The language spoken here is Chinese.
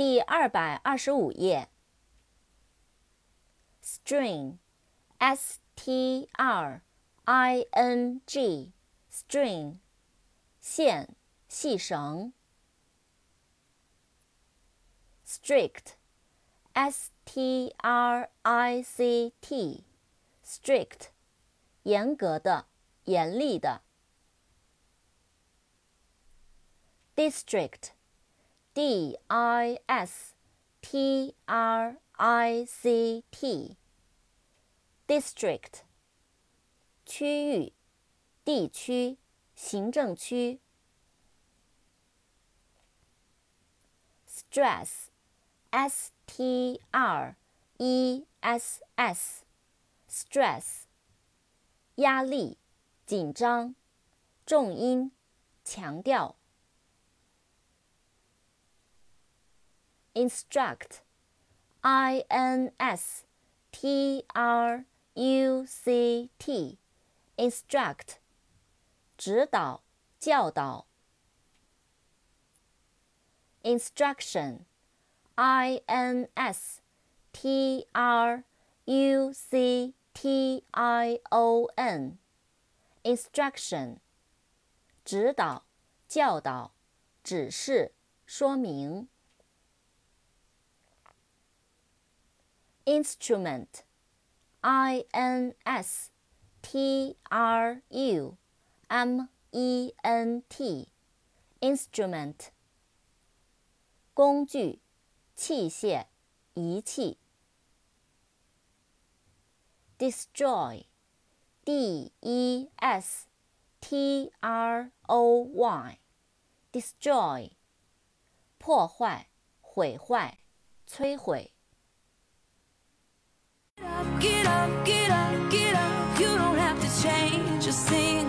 第二百二十五页。string，s t r i n g，string，线、细绳。strict，s t r i c t，strict，严格的、严厉的。district。D I S T R I C T，district，区域、地区、行政区。stress，S T R E S S，stress，压力、紧张、重音、强调。instruct, i n s t r u c t, instruct, 指导、教导。instruction, i n s t r u c t i o n, instruction, 指导、教导、指示、说明。 Instrument, i n s t r u m e n t, instrument, 工具、器械、仪器。destroy, d e s t r o y, destroy, 破坏、毁坏、摧毁。Get up, get up, get up. You don't have to change a thing.